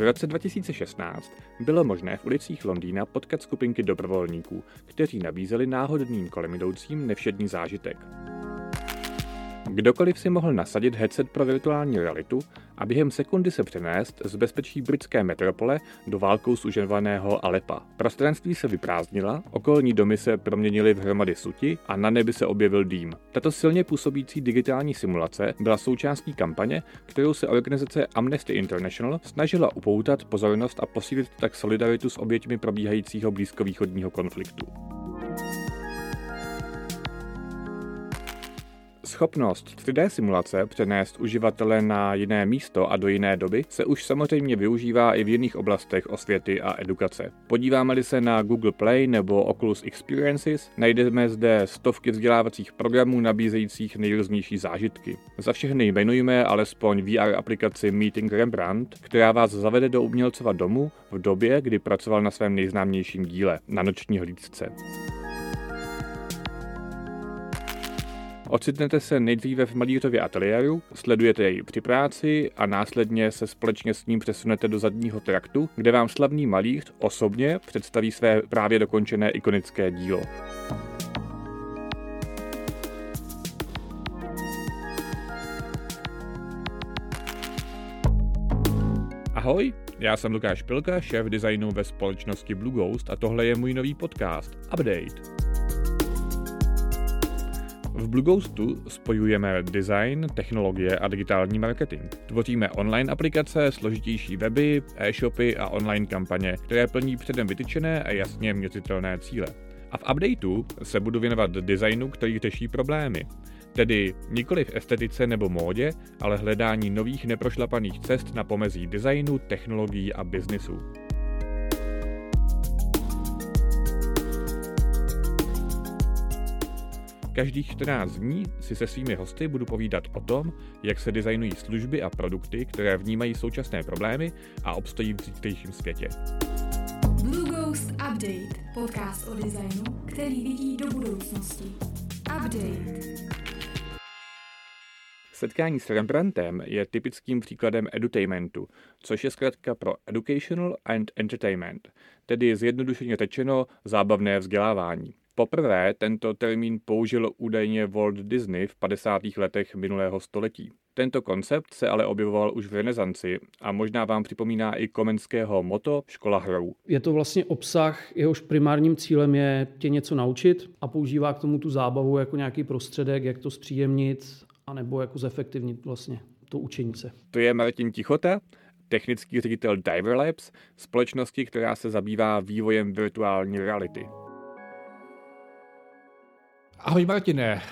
V roce 2016 bylo možné v ulicích Londýna potkat skupinky dobrovolníků, kteří nabízeli náhodným kolem jdoucím nevšední zážitek. Kdokoliv si mohl nasadit headset pro virtuální realitu a během sekundy se přenést z bezpečí britské metropole do válkou sužovaného Alepa. Prostranství se vyprázdnila, okolní domy se proměnily v hromady suti a na nebi se objevil dým. Tato silně působící digitální simulace byla součástí kampaně, kterou se organizace Amnesty International snažila upoutat pozornost a posílit tak solidaritu s oběťmi probíhajícího blízkovýchodního konfliktu. Schopnost 3D simulace přenést uživatele na jiné místo a do jiné doby se už samozřejmě využívá i v jiných oblastech osvěty a edukace. Podíváme-li se na Google Play nebo Oculus Experiences, najdeme zde stovky vzdělávacích programů nabízejících nejrůznější zážitky. Za všechny jmenujeme alespoň VR aplikaci Meeting Rembrandt, která vás zavede do umělcova domu v době, kdy pracoval na svém nejznámějším díle, na noční hlídce. Ocitnete se nejdříve v malířově ateliéru, sledujete jej při práci a následně se společně s ním přesunete do zadního traktu, kde vám slavný malíř osobně představí své právě dokončené ikonické dílo. Ahoj, já jsem Lukáš Pilka, šéf designu ve společnosti Blue Ghost a tohle je můj nový podcast Update. V Blue Ghostu spojujeme design, technologie a digitální marketing. Tvoříme online aplikace, složitější weby, e-shopy a online kampaně, které plní předem vytyčené a jasně měřitelné cíle. A v updateu se budu věnovat designu, který řeší problémy. Tedy nikoli v estetice nebo módě, ale hledání nových neprošlapaných cest na pomezí designu, technologií a biznisu. Každých 14 dní si se svými hosty budu povídat o tom, jak se designují služby a produkty, které vnímají současné problémy a obstojí v zítřejším světě. Blue Ghost Update, podcast o designu, který vidí do budoucnosti. Update. Setkání s Rembrandtem je typickým příkladem edutainmentu, což je zkrátka pro Educational and Entertainment, tedy zjednodušeně řečeno zábavné vzdělávání. Poprvé tento termín použil údajně Walt Disney v 50. letech minulého století. Tento koncept se ale objevoval už v renesanci a možná vám připomíná i komenského moto Škola hrou. Je to vlastně obsah, jehož primárním cílem je tě něco naučit a používá k tomu tu zábavu jako nějaký prostředek, jak to zpříjemnit anebo jako zefektivnit vlastně to učení se. To je Martin Tichota, technický ředitel Diver Labs, společnosti, která se zabývá vývojem virtuální reality. Ahoj Martine.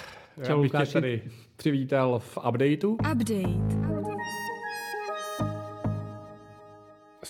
Čau, Já bych tě tady přivítal v updateu. Update.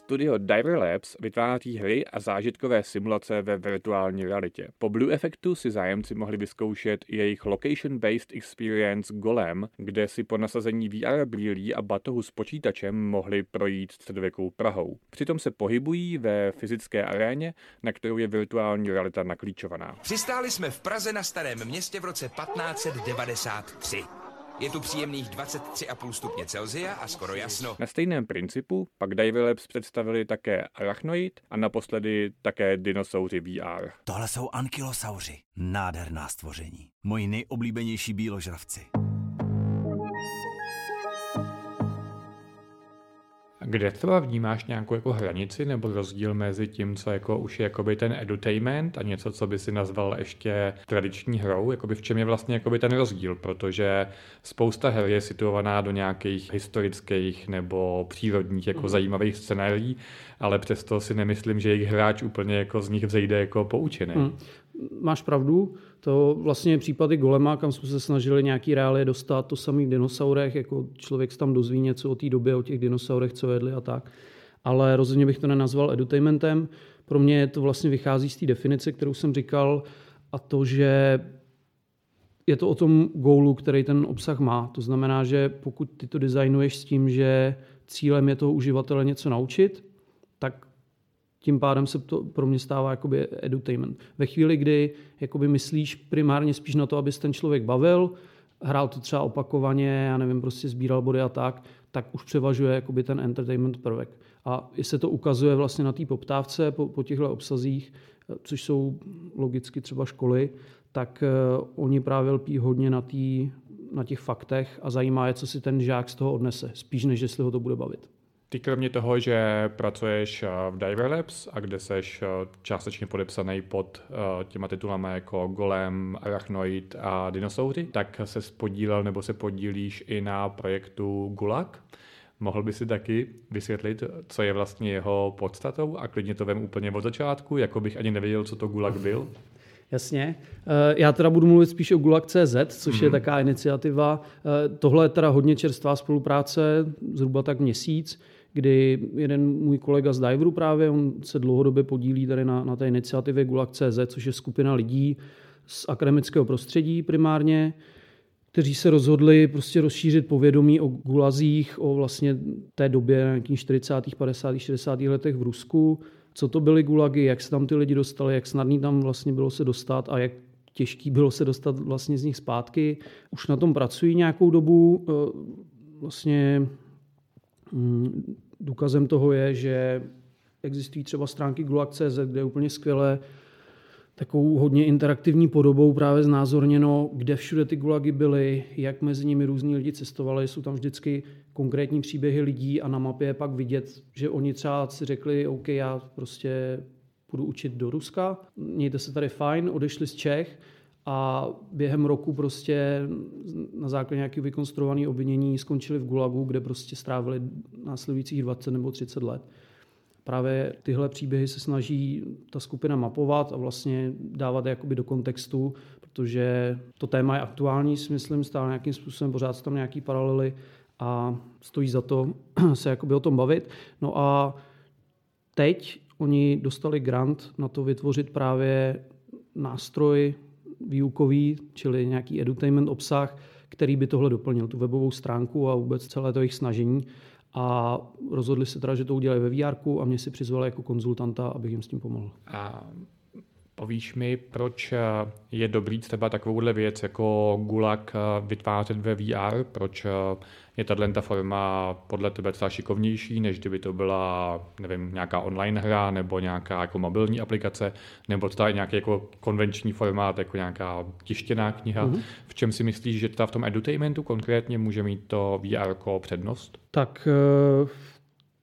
Studio Diver Labs vytváří hry a zážitkové simulace ve virtuální realitě. Po Blue Effectu si zájemci mohli vyzkoušet jejich location-based experience Golem, kde si po nasazení VR brýlí a batohu s počítačem mohli projít středověkou Prahou. Přitom se pohybují ve fyzické aréně, na kterou je virtuální realita naklíčovaná. Přistáli jsme v Praze na Starém městě v roce 1593. Je tu příjemných 23,5 stupně Celzia a skoro jasno. Na stejném principu pak Dive Labs představili také Arachnoid a naposledy také dinosauři VR. Tohle jsou ankylosauři. Nádherná stvoření. Moji nejoblíbenější bíložravci. Kde třeba vnímáš nějakou jako hranici nebo rozdíl mezi tím, co jako už je jakoby ten edutainment a něco, co by si nazval ještě tradiční hrou? Jakoby v čem je vlastně jakoby ten rozdíl? Protože spousta her je situovaná do nějakých historických nebo přírodních jako mm. zajímavých scenérií, ale přesto si nemyslím, že jejich hráč úplně jako z nich vzejde jako poučený. Mm. Máš pravdu, to vlastně je případy Golema, kam jsme se snažili nějaký reálie dostat, to samý v dinosaurech, jako člověk se tam dozví něco o té době, o těch dinosaurech, co jedli a tak. Ale rozhodně bych to nenazval edutainmentem. Pro mě to vlastně vychází z té definice, kterou jsem říkal, a to, že je to o tom goalu, který ten obsah má. To znamená, že pokud ty to designuješ s tím, že cílem je toho uživatele něco naučit, tím pádem se to pro mě stává jakoby edutainment. Ve chvíli, kdy jakoby myslíš primárně spíš na to, aby ten člověk bavil, hrál to třeba opakovaně, já nevím, prostě sbíral body a tak, tak už převažuje jakoby ten entertainment prvek. A i se to ukazuje vlastně na té poptávce po, po těchto obsazích, což jsou logicky třeba školy, tak uh, oni právě lpí hodně na, tý, na těch faktech a zajímá je, co si ten žák z toho odnese, spíš než jestli ho to bude bavit. Ty kromě toho, že pracuješ eh, v Diver Labs a kde seš eh, částečně podepsaný pod těma titulama jako Golem, Arachnoid a Dinosaury, tak se podílel nebo se podílíš i na projektu Gulag. Mohl by si taky vysvětlit, co je vlastně jeho podstatou a klidně to vem úplně od začátku, jako bych ani nevěděl, co to Gulag byl? Jasně. Eh, já teda budu mluvit spíš o Gulag.cz, což mm. je mhm. taká iniciativa. Eh, tohle je teda hodně čerstvá spolupráce, zhruba tak měsíc, kdy jeden můj kolega z Diveru právě, on se dlouhodobě podílí tady na, na té iniciativě Gulag.cz, což je skupina lidí z akademického prostředí primárně, kteří se rozhodli prostě rozšířit povědomí o gulazích, o vlastně té době, nějakých 40., 50., 60. letech v Rusku, co to byly gulagy, jak se tam ty lidi dostali, jak snadný tam vlastně bylo se dostat a jak těžký bylo se dostat vlastně z nich zpátky. Už na tom pracují nějakou dobu. E, vlastně důkazem toho je, že existují třeba stránky gulag.cz, kde je úplně skvěle takovou hodně interaktivní podobou právě znázorněno, kde všude ty gulagy byly, jak mezi nimi různí lidi cestovali. Jsou tam vždycky konkrétní příběhy lidí a na mapě je pak vidět, že oni třeba si řekli, OK, já prostě půjdu učit do Ruska, mějte se tady fajn, odešli z Čech a během roku prostě na základě nějakého vykonstruovaného obvinění skončili v Gulagu, kde prostě strávili následujících 20 nebo 30 let právě tyhle příběhy se snaží ta skupina mapovat a vlastně dávat jakoby do kontextu, protože to téma je aktuální, si myslím, stále nějakým způsobem, pořád jsou tam nějaký paralely a stojí za to se jakoby o tom bavit. No a teď oni dostali grant na to vytvořit právě nástroj výukový, čili nějaký edutainment obsah, který by tohle doplnil, tu webovou stránku a vůbec celé to jejich snažení a rozhodli se teda, že to udělají ve VR a mě si přizvali jako konzultanta, abych jim s tím pomohl. A povíš mi, proč je dobrý třeba takovouhle věc jako Gulag vytvářet ve VR, proč je tahle ta forma podle tebe třeba šikovnější, než kdyby to byla, nevím, nějaká online hra nebo nějaká jako mobilní aplikace, nebo je nějaký jako konvenční formát, jako nějaká tištěná kniha. Mm-hmm. V čem si myslíš, že ta v tom edutainmentu konkrétně může mít to VR přednost? Tak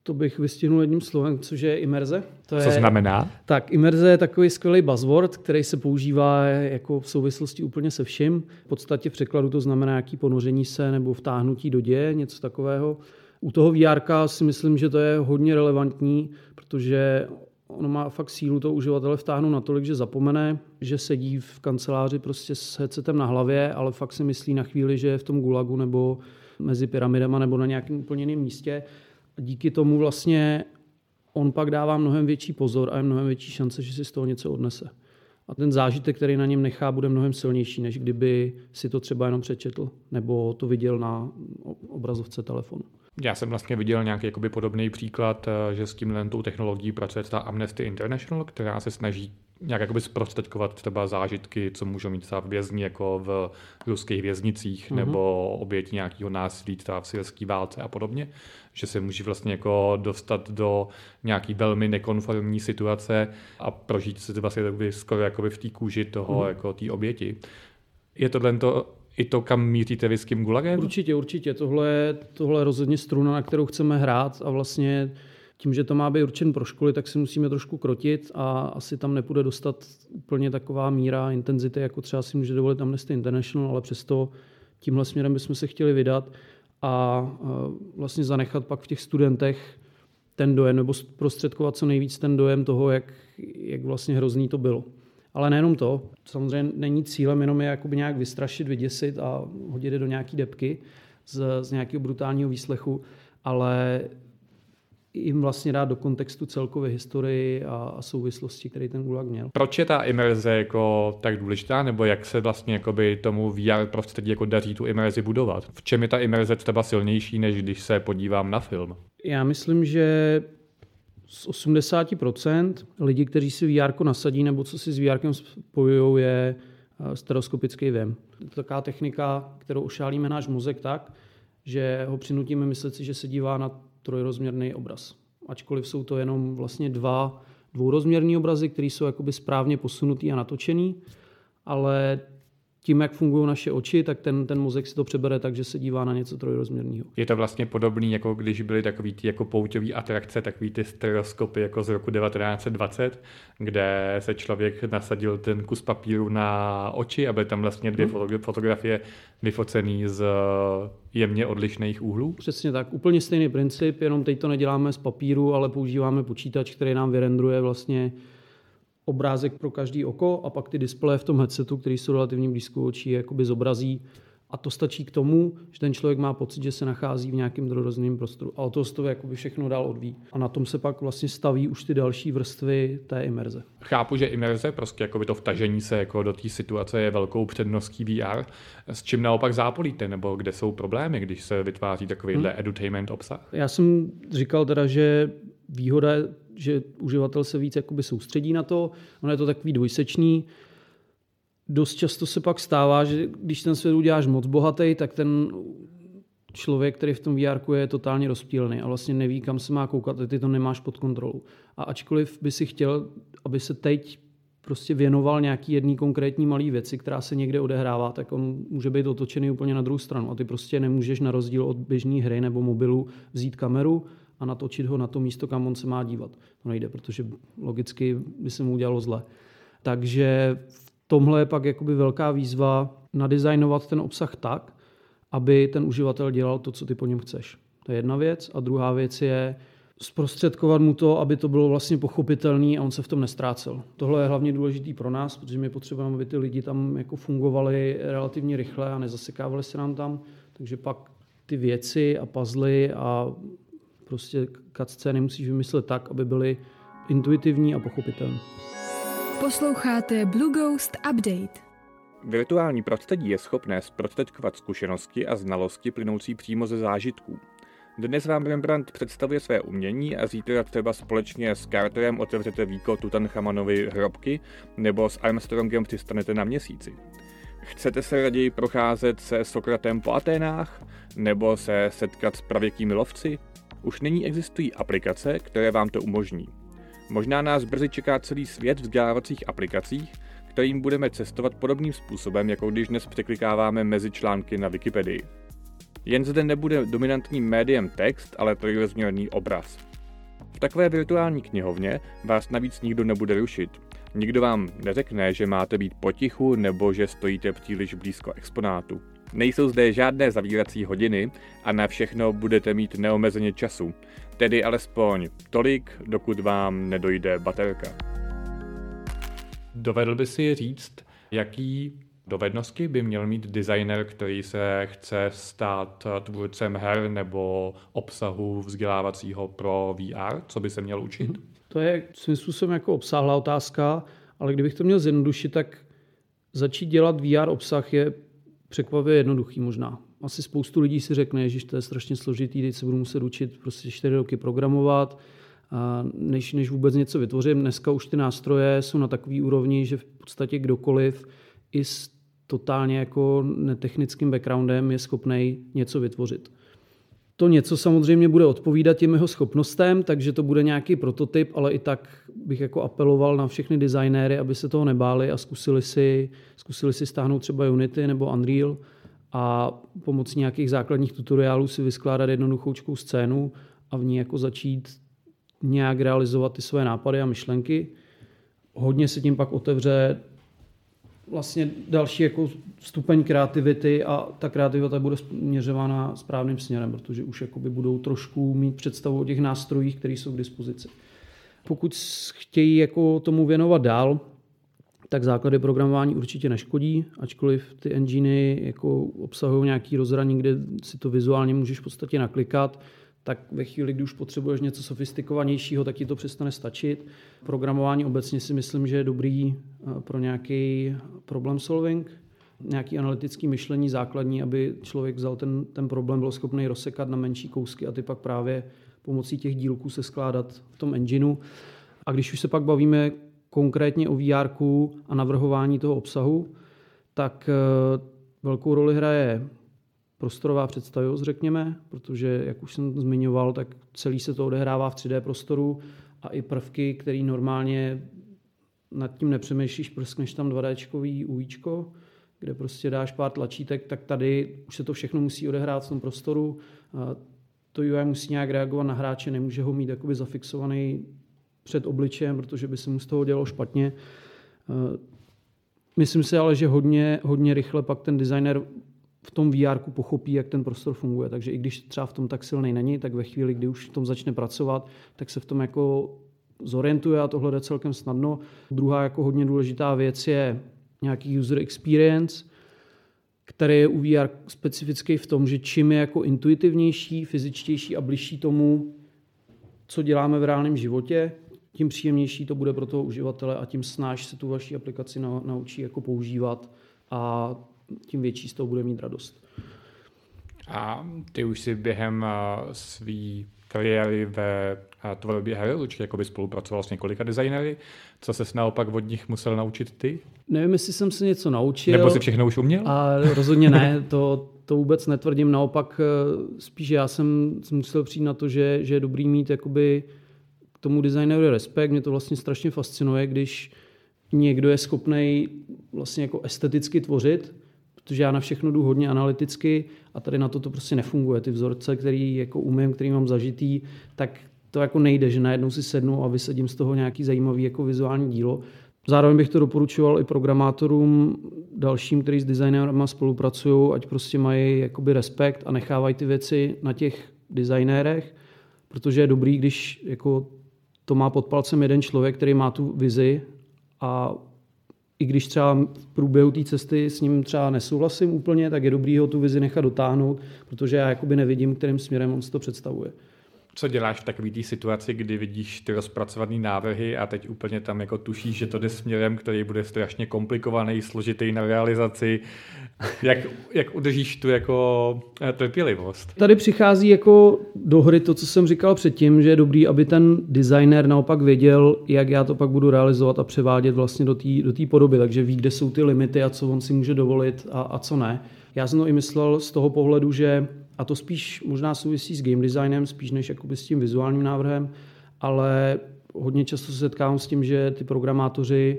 to bych vystihnul jedním slovem, což je imerze. To Co je, znamená? Tak imerze je takový skvělý buzzword, který se používá jako v souvislosti úplně se vším. V podstatě v překladu to znamená nějaký ponoření se nebo vtáhnutí do děje, něco takového. U toho VR si myslím, že to je hodně relevantní, protože ono má fakt sílu toho uživatele vtáhnout natolik, že zapomene, že sedí v kanceláři prostě s headsetem na hlavě, ale fakt si myslí na chvíli, že je v tom gulagu nebo mezi pyramidama nebo na nějakém úplně jiném místě díky tomu vlastně on pak dává mnohem větší pozor a je mnohem větší šance, že si z toho něco odnese. A ten zážitek, který na něm nechá, bude mnohem silnější, než kdyby si to třeba jenom přečetl nebo to viděl na obrazovce telefonu. Já jsem vlastně viděl nějaký jakoby podobný příklad, eh, že s tímhle tou technologií pracuje ta Amnesty International, která se snaží nějak jakoby zprostředkovat třeba zážitky, co můžou mít třeba vězni jako v ruských věznicích mm-hmm. nebo oběti nějakého násilí třeba v syrské válce a podobně, že se může vlastně jako dostat do nějaký velmi nekonformní situace a prožít se vlastně skoro jakoby v té kůži toho mm-hmm. jako té oběti. Je tohle to i to, kam míříte vy s tím gulagem? Určitě, určitě. Tohle, tohle je rozhodně struna, na kterou chceme hrát a vlastně tím, že to má být určen pro školy, tak si musíme trošku krotit a asi tam nepůjde dostat úplně taková míra intenzity, jako třeba si může dovolit Amnesty International, ale přesto tímhle směrem bychom se chtěli vydat a vlastně zanechat pak v těch studentech ten dojem, nebo prostředkovat co nejvíc ten dojem toho, jak, jak vlastně hrozný to bylo. Ale nejenom to, samozřejmě není cílem jenom je jakoby nějak vystrašit, vyděsit a hodit je do nějaké depky z, z nějakého brutálního výslechu, ale jim vlastně dát do kontextu celkové historii a, a souvislosti, který ten Gulag měl. Proč je ta imerze jako tak důležitá, nebo jak se vlastně jakoby tomu VR prostředí jako daří tu imerzi budovat? V čem je ta imerze třeba silnější, než když se podívám na film? Já myslím, že z 80% lidí, kteří si VR nasadí nebo co si s VR spojují, je eh, stereoskopický věm. Je to taková technika, kterou ošálíme náš mozek tak, že ho přinutíme myslet si, že se dívá na trojrozměrný obraz. Ačkoliv jsou to jenom vlastně dva dvourozměrný obrazy, které jsou jakoby správně posunutý a natočený, ale tím, jak fungují naše oči, tak ten, ten mozek si to přebere tak, že se dívá na něco trojrozměrného. Je to vlastně podobný, jako když byly takový ty jako pouťové atrakce, takový ty stereoskopy jako z roku 1920, kde se člověk nasadil ten kus papíru na oči, aby tam vlastně dvě hmm. fotografie vyfocený z jemně odlišných úhlů? Přesně tak, úplně stejný princip, jenom teď to neděláme z papíru, ale používáme počítač, který nám vyrendruje vlastně obrázek pro každý oko a pak ty displeje v tom headsetu, který jsou relativně blízko očí, jakoby zobrazí a to stačí k tomu, že ten člověk má pocit, že se nachází v nějakém drorozném prostoru. A o to to jakoby všechno dál odvíjí. A na tom se pak vlastně staví už ty další vrstvy té imerze. Chápu, že imerze, prostě jakoby to vtažení se jako do té situace je velkou předností VR. S čím naopak zápolíte, nebo kde jsou problémy, když se vytváří takovýhle hmm. edutainment obsah? Já jsem říkal teda, že výhoda je že uživatel se víc jakoby soustředí na to, ono je to takový dvojsečný. Dost často se pak stává, že když ten svět uděláš moc bohatý, tak ten člověk, který v tom VR je totálně rozptýlený a vlastně neví, kam se má koukat, ty to nemáš pod kontrolou. A ačkoliv by si chtěl, aby se teď prostě věnoval nějaký jedný konkrétní malý věci, která se někde odehrává, tak on může být otočený úplně na druhou stranu. A ty prostě nemůžeš na rozdíl od běžné hry nebo mobilu vzít kameru, a natočit ho na to místo, kam on se má dívat. To nejde, protože logicky by se mu udělalo zle. Takže v tomhle je pak jakoby velká výzva nadizajnovat ten obsah tak, aby ten uživatel dělal to, co ty po něm chceš. To je jedna věc. A druhá věc je zprostředkovat mu to, aby to bylo vlastně pochopitelné a on se v tom nestrácel. Tohle je hlavně důležitý pro nás, protože my potřebujeme, aby ty lidi tam jako fungovali relativně rychle a nezasekávali se nám tam. Takže pak ty věci a puzzle a prostě cutscény musíš vymyslet tak, aby byly intuitivní a pochopitelné. Posloucháte Blue Ghost Update. Virtuální prostředí je schopné zprostředkovat zkušenosti a znalosti plynoucí přímo ze zážitků. Dnes vám Rembrandt představuje své umění a zítra třeba společně s Carterem otevřete výko Tutanchamonovy hrobky nebo s Armstrongem přistanete na měsíci. Chcete se raději procházet se Sokratem po Aténách? Nebo se setkat s pravěkými lovci? Už nyní existují aplikace, které vám to umožní. Možná nás brzy čeká celý svět vzdělávacích aplikacích, kterým budeme cestovat podobným způsobem, jako když dnes překlikáváme mezi články na Wikipedii. Jen zde nebude dominantním médiem text, ale trojrozměrný obraz. V takové virtuální knihovně vás navíc nikdo nebude rušit. Nikdo vám neřekne, že máte být potichu nebo že stojíte příliš blízko exponátu. Nejsou zde žádné zavírací hodiny a na všechno budete mít neomezeně času, tedy alespoň tolik, dokud vám nedojde baterka. Dovedl by si říct, jaký dovednosti by měl mít designer, který se chce stát tvůrcem her nebo obsahu vzdělávacího pro VR? Co by se měl učit? To je svým způsobem jako obsáhlá otázka, ale kdybych to měl zjednodušit, tak začít dělat VR obsah je překvapivě jednoduchý možná. Asi spoustu lidí si řekne, že to je strašně složitý, teď se budu muset učit prostě čtyři roky programovat, než, než vůbec něco vytvořím. Dneska už ty nástroje jsou na takový úrovni, že v podstatě kdokoliv i s totálně jako netechnickým backgroundem je schopný něco vytvořit. To něco samozřejmě bude odpovídat těm jeho schopnostem, takže to bude nějaký prototyp, ale i tak bych jako apeloval na všechny designéry, aby se toho nebáli a zkusili si, zkusili si stáhnout třeba Unity nebo Unreal a pomocí nějakých základních tutoriálů si vyskládat jednoduchou scénu a v ní jako začít nějak realizovat ty své nápady a myšlenky. Hodně se tím pak otevře vlastně další jako stupeň kreativity a ta kreativita bude směřována správným směrem, protože už jakoby budou trošku mít představu o těch nástrojích, které jsou k dispozici. Pokud chtějí jako tomu věnovat dál, tak základy programování určitě neškodí, ačkoliv ty enginy jako obsahují nějaký rozhraní, kde si to vizuálně můžeš v podstatě naklikat, tak ve chvíli, kdy už potřebuješ něco sofistikovanějšího, tak ti to přestane stačit. Programování obecně si myslím, že je dobrý eh, pro nějaký problem solving, nějaký analytický myšlení základní, aby člověk vzal ten, ten problém, byl schopný rozsekat na menší kousky a ty pak právě pomocí těch dílků se skládat v tom engineu. A když už se pak bavíme konkrétně o VR a navrhování toho obsahu, tak eh, velkou roli hraje prostorová představivost, řekněme, protože, jak už jsem zmiňoval, tak celý se to odehrává v 3D prostoru a i prvky, které normálně nad tím nepřemýšlíš, prskneš tam 2D UIčko, kde prostě dáš pár tlačítek, tak tady už se to všechno musí odehrát v tom prostoru. To UI musí nějak reagovat na hráče, nemůže ho mít jakoby zafixovaný před obličejem, protože by se mu z toho dělo špatně. Myslím si ale, že hodně, hodně rychle pak ten designer v tom VR pochopí, jak ten prostor funguje. Takže i když třeba v tom tak silný není, tak ve chvíli, kdy už v tom začne pracovat, tak se v tom jako zorientuje a tohle jde celkem snadno. Druhá jako hodně důležitá věc je nějaký user experience, který je u VR specifický v tom, že čím je jako intuitivnější, fyzičtější a bližší tomu, co děláme v reálném životě, tím příjemnější to bude pro toho uživatele a tím snáš se tu vaší aplikaci naučí jako používat a tím větší z toho bude mít radost. A ty už si během svý kariéry ve tvorbě her určitě jako by spolupracoval s několika designery. Co ses naopak od nich musel naučit ty? Nevím, jestli jsem se něco naučil. Nebo si všechno už uměl? A rozhodně ne, to, to vůbec netvrdím. Naopak eh, spíš já jsem musel přijít na to, že, že je dobrý mít jakoby k tomu designeru respekt. Mě to vlastně strašně fascinuje, když někdo je schopný vlastně jako esteticky tvořit, protože já na všechno jdu hodně analyticky a tady na to to prostě nefunguje. Ty vzorce, který jako umím, který mám zažitý, tak to jako nejde, že najednou si sednu a vysadím z toho nějaký zajímavý jako vizuální dílo. Zároveň bych to doporučoval i programátorům dalším, kteří s designerama spolupracují, ať prostě mají jakoby respekt a nechávají ty věci na těch designérech, protože je dobrý, když jako to má pod palcem jeden člověk, který má tu vizi a i když třeba v průběhu té cesty s ním třeba nesouhlasím úplně, tak je dobrý ho tu vizi nechat dotáhnout, protože já jakoby nevidím, kterým směrem on si to představuje co děláš v takové té situaci, kdy vidíš ty rozpracované návrhy a teď úplně tam jako tušíš, že to jde směrem, který bude strašně komplikovaný, složitý na realizaci. Jak, jak udržíš tu jako eh, trpělivost? Tady přichází jako do hry to, co jsem říkal předtím, že je dobrý, aby ten designer naopak věděl, jak já to pak budu realizovat a převádět vlastně do té do podoby, takže ví, kde jsou ty limity a co on si může dovolit a, a co ne. Já jsem to i myslel z toho pohledu, že a to spíš možná souvisí s game designem, spíš než jakoby s tím vizuálním návrhem, ale hodně často se setkávám s tím, že ty programátoři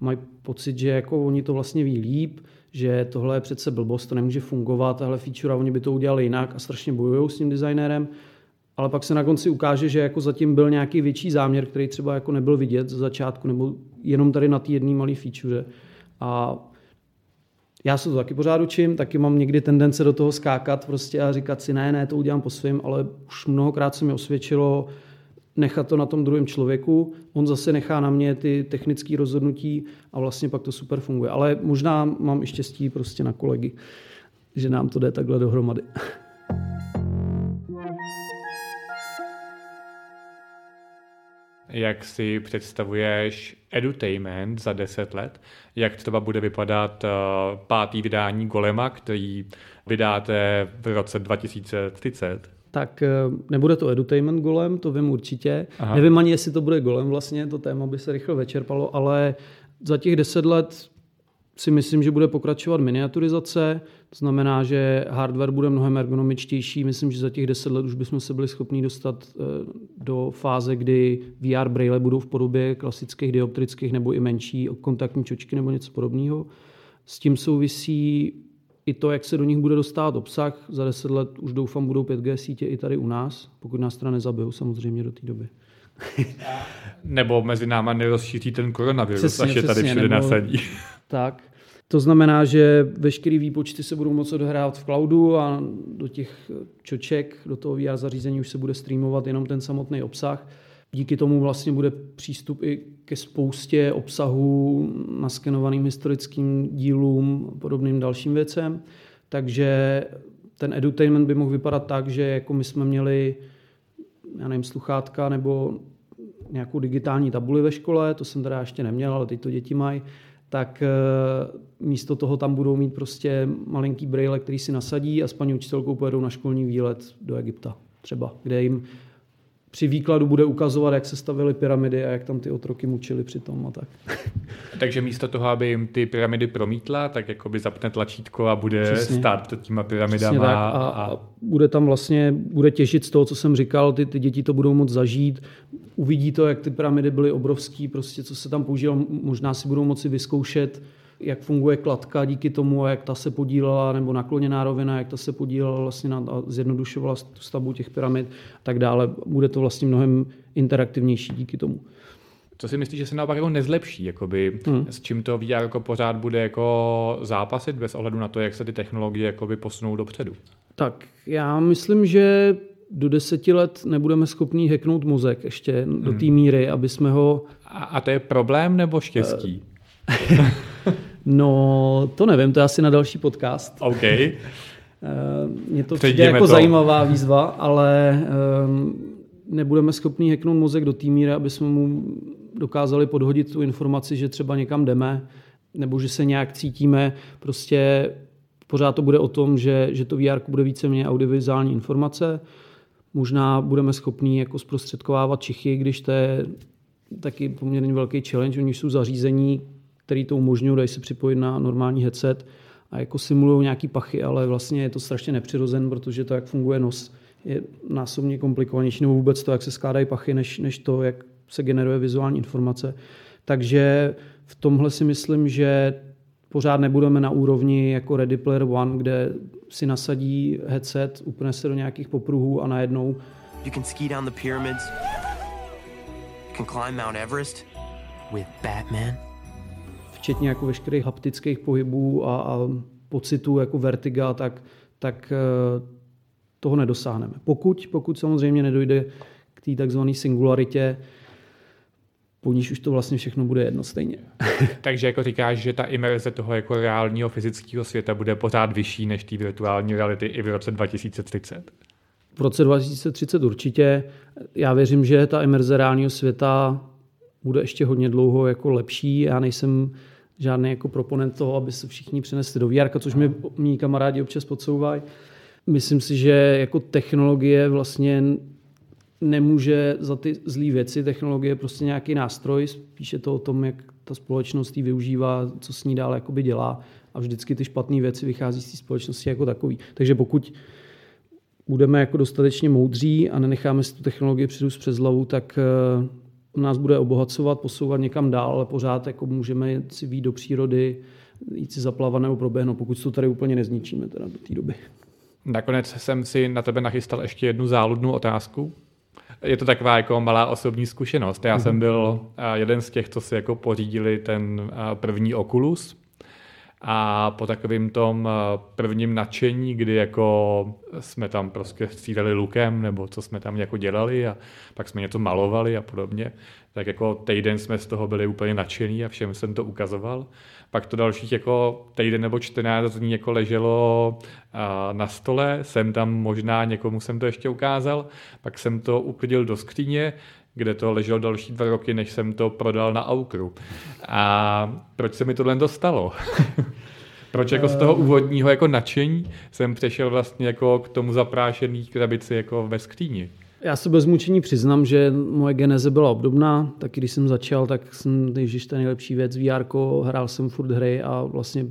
mají pocit, že jako oni to vlastně ví líp, že tohle je přece blbost, to nemůže fungovat, tahle feature, oni by to udělali jinak a strašně bojují s tím designérem, ale pak se na konci ukáže, že jako zatím byl nějaký větší záměr, který třeba jako nebyl vidět z začátku, nebo jenom tady na té jedné malé feature. A já se to taky pořád učím, taky mám někdy tendence do toho skákat prostě a říkat si ne, ne, to udělám po svém, ale už mnohokrát se mi osvědčilo nechat to na tom druhém člověku, on zase nechá na mě ty technické rozhodnutí a vlastně pak to super funguje. Ale možná mám i štěstí prostě na kolegy, že nám to jde takhle dohromady. jak si představuješ edutainment za 10 let, jak třeba bude vypadat uh, pátý vydání Golema, který vydáte v roce 2030? Tak eh, nebude to edutainment golem, to vím určitě. Aha. Nevím ani, jestli to bude golem vlastně, to téma by se rychle večerpalo, ale za těch deset let si myslím, že bude pokračovat miniaturizace, to znamená, že hardware bude mnohem ergonomičtější. Myslím, že za těch deset let už bychom se byli schopni dostat eh, do fáze, kdy VR braille budou v podobě klasických dioptrických nebo i menší kontaktní čočky nebo něco podobného. S tím souvisí i to, jak se do nich bude dostávat obsah. Za deset let už doufám budou 5G sítě i tady u nás, pokud nás teda nezabijou samozřejmě do té doby. nebo mezi náma nerozšíří ten koronavirus, přesně, až je tady všude nebo, nasadí. Tak. To znamená, že veškeré výpočty se budou moci odehrát v cloudu a do těch čoček, do toho VR zařízení už se bude streamovat jenom ten samotný obsah. Díky tomu vlastně bude přístup i ke spoustě obsahu, naskenovaným historickým dílům a podobným dalším věcem. Takže ten edutainment by mohl vypadat tak, že jako my jsme měli já nevím, sluchátka nebo nějakou digitální tabuli ve škole, to jsem teda ještě neměl, ale teď to děti mají, tak eh, místo toho tam budou mít prostě malinký braille, který si nasadí a s paní učitelkou pojedou na školní výlet do Egypta třeba, kde jim při výkladu bude ukazovat, jak se stavily pyramidy a jak tam ty otroky mučili přitom a tak. Takže místo toho, aby jim ty pyramidy promítla, tak jako by zapne tlačítko a bude Přesně. stát před těma pyramidama. A, a, a bude tam vlastně, bude těžit z toho, co jsem říkal, ty, ty děti to budou moc zažít, uvidí to, jak ty pyramidy byly obrovský, prostě co se tam používalo, možná si budou moci vyzkoušet, jak funguje kladka díky tomu, jak ta se podílela, nebo nakloněná rovina, jak ta se podílela vlastně na, a zjednodušovala tu stavbu těch pyramid a tak dále. Bude to vlastně mnohem interaktivnější díky tomu. Co si myslíš, že se naopak jako nezlepší? Jakoby, hmm. S čím to VR jako pořád bude jako zápasit bez ohledu na to, jak se ty technologie jakoby posunou dopředu? Tak já myslím, že do deseti let nebudeme schopni hacknout mozek ještě hmm. do té míry, aby jsme ho... A, a to je problém nebo štěstí? No, to nevím, to je asi na další podcast. OK. Mně to přijde jako to. zajímavá výzva, ale um, nebudeme schopni hacknout mozek do té míry, aby jsme mu dokázali podhodit tu informaci, že třeba někam jdeme, nebo že se nějak cítíme. Prostě pořád to bude o tom, že, že to VR bude víceméně audiovizuální informace. Možná budeme schopni jako zprostředkovávat Čichy, když to je taky poměrně velký challenge. Oni jsou zařízení, které to umožňují, dají se připojit na normální headset a jako simulují nějaký pachy, ale vlastně je to strašně nepřirozen, protože to, jak funguje nos, je násobně komplikovanější, nebo vůbec to, jak se skládají pachy, než, než to, jak se generuje vizuální informace. Takže v tomhle si myslím, že pořád nebudeme na úrovni jako Ready Player One, kde si nasadí headset, upne se do nějakých popruhů a najednou You can ski down the pyramids. You can climb Mount Everest with Batman. Včetně jako veškerých haptických pohybů a, a pocitů jako vertiga, tak, tak eh, toho nedosáhneme. Pokud, pokud samozřejmě nedojde k té takzvané singularitě, po níž už to vlastně všechno bude jedno stejně. Takže jako říkáš, že ta imerze toho jako reálního fyzického světa bude pořád vyšší než té virtuální reality i v roce 2030? V roce 2030 určitě. Já věřím, že ta imerze reálního světa bude ještě hodně dlouho jako lepší. Já nejsem žádný jako proponent toho, aby se všichni přenesli do VR, což mi mý kamarádi občas podsouvají. Myslím si, že jako technologie vlastně nemůže za ty zlé věci. Technologie je prostě nějaký nástroj, spíše to o tom, jak ta společnost ji využívá, co s ní dál jakoby dělá a vždycky ty špatné věci vychází z té společnosti jako takový. Takže pokud budeme jako dostatečně moudří a nenecháme si tu technologii přirůst přes hlavu, tak eh, nás bude obohacovat, posouvat někam dál, ale pořád jako můžeme si výjít do přírody, jít si zaplavat nebo proběhnout, pokud to tady úplně nezničíme teda do té doby. Nakonec jsem si na tebe nachystal ještě jednu záludnou otázku. Je to taková jako malá osobní zkušenost. Já mm-hmm. jsem byl jeden z těch, co si jako pořídili ten první Oculus, a po takovým tom prvním nadšení, kdy jako jsme tam prostě střídali lukem, nebo co jsme tam jako dělali a pak jsme něco malovali a podobně, tak jako týden jsme z toho byli úplně nadšení a všem jsem to ukazoval. Pak to dalších jako týden nebo 14 dní jako leželo na stole, jsem tam možná někomu jsem to ještě ukázal, pak jsem to uklidil do skříně, kde to leželo další dva roky, než jsem to prodal na Aukru. A proč se mi tohle dostalo? proč jako z toho úvodního jako nadšení jsem přešel vlastně jako k tomu zaprášený krabici jako ve skříni? Já se bez mučení přiznám, že moje geneze byla obdobná. Taky když jsem začal, tak jsem, ježiš, to nejlepší věc, VR, hrál jsem furt hry a vlastně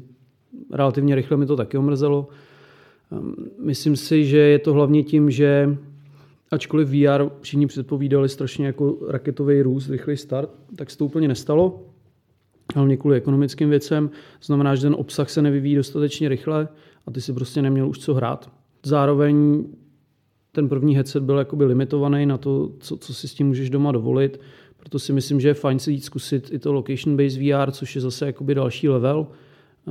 relativně rychle mi to taky omrzelo. Ehm, myslím si, že je to hlavně tím, že ačkoliv VR všichni předpovídali strašně jako raketový růst, rychlý start, tak se to úplně nestalo. Hlavně kvůli ekonomickým věcem. Znamená, že ten obsah se nevyvíjí dostatečně rychle a ty si prostě neměl už co hrát. Zároveň ten první headset byl jakoby limitovaný na to, co, co si s tím můžeš doma dovolit. Proto si myslím, že je fajn si jít zkusit i to location-based VR, což je zase jakoby další level.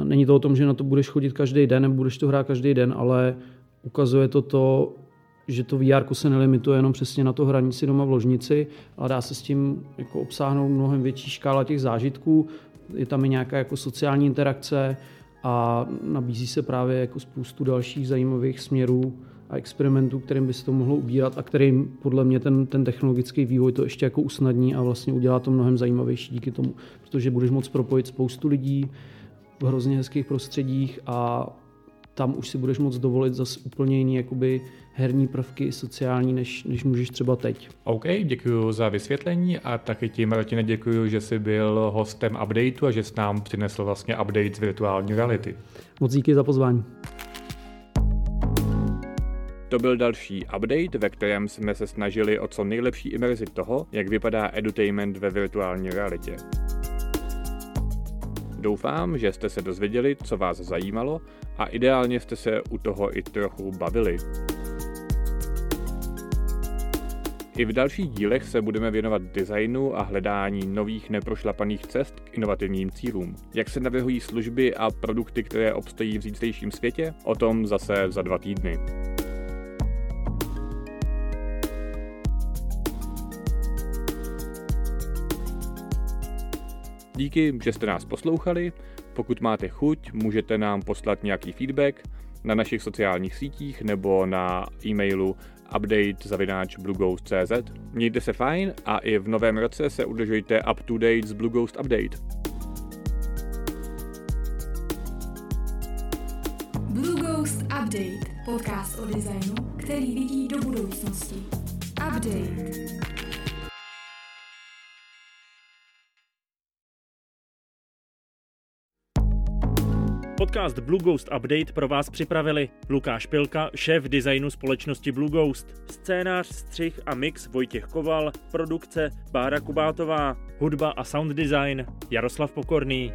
Není to o tom, že na to budeš chodit každý den, nebo budeš to hrát každý den, ale ukazuje to to, že to VR se nelimituje jenom přesně na to hraní si doma v ložnici, ale dá se s tím jako obsáhnout mnohem větší škála těch zážitků. Je tam i nějaká jako sociální interakce a nabízí se právě jako spoustu dalších zajímavých směrů a experimentů, kterým by se to mohlo ubírat a kterým podle mě ten, ten technologický vývoj to ještě jako usnadní a vlastně udělá to mnohem zajímavější díky tomu, protože budeš moct propojit spoustu lidí v hrozně hezkých prostředích a tam už si budeš moct dovolit zase úplně jiný jakoby herní prvky sociální, než, než můžeš třeba teď. OK, děkuji za vysvětlení a taky ti, Martine, děkuji, že jsi byl hostem updateu a že jsi nám přinesl vlastně update z virtuální reality. Moc díky za pozvání. To byl další update, ve kterém jsme se snažili o co nejlepší imerzi toho, jak vypadá edutainment ve virtuální realitě. Doufám, že jste se dozvěděli, co vás zajímalo a ideálně jste se u toho i trochu bavili. I v dalších dílech se budeme věnovat designu a hledání nových neprošlapaných cest k inovativním cílům. Jak se navrhují služby a produkty, které obstojí v zítřejším světě? O tom zase za dva týdny. Díky, že jste nás poslouchali. Pokud máte chuť, můžete nám poslat nějaký feedback na našich sociálních sítích nebo na e-mailu update.blueghost.cz. Mějte se fajn a i v novém roce se udržujte up to date s Blue Ghost Update. Blue Ghost Update, podcast o designu, který vidí do budoucnosti. Update. Podcast Blue Ghost Update pro vás připravili Lukáš Pilka, šéf designu společnosti Blue Ghost, scénář, střih a mix Vojtěch Koval, produkce Bára Kubátová, hudba a sound design Jaroslav Pokorný.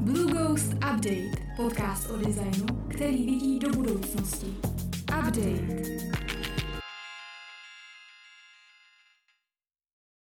Blue Ghost Update, podcast o designu, který vidí do budoucnosti. Update.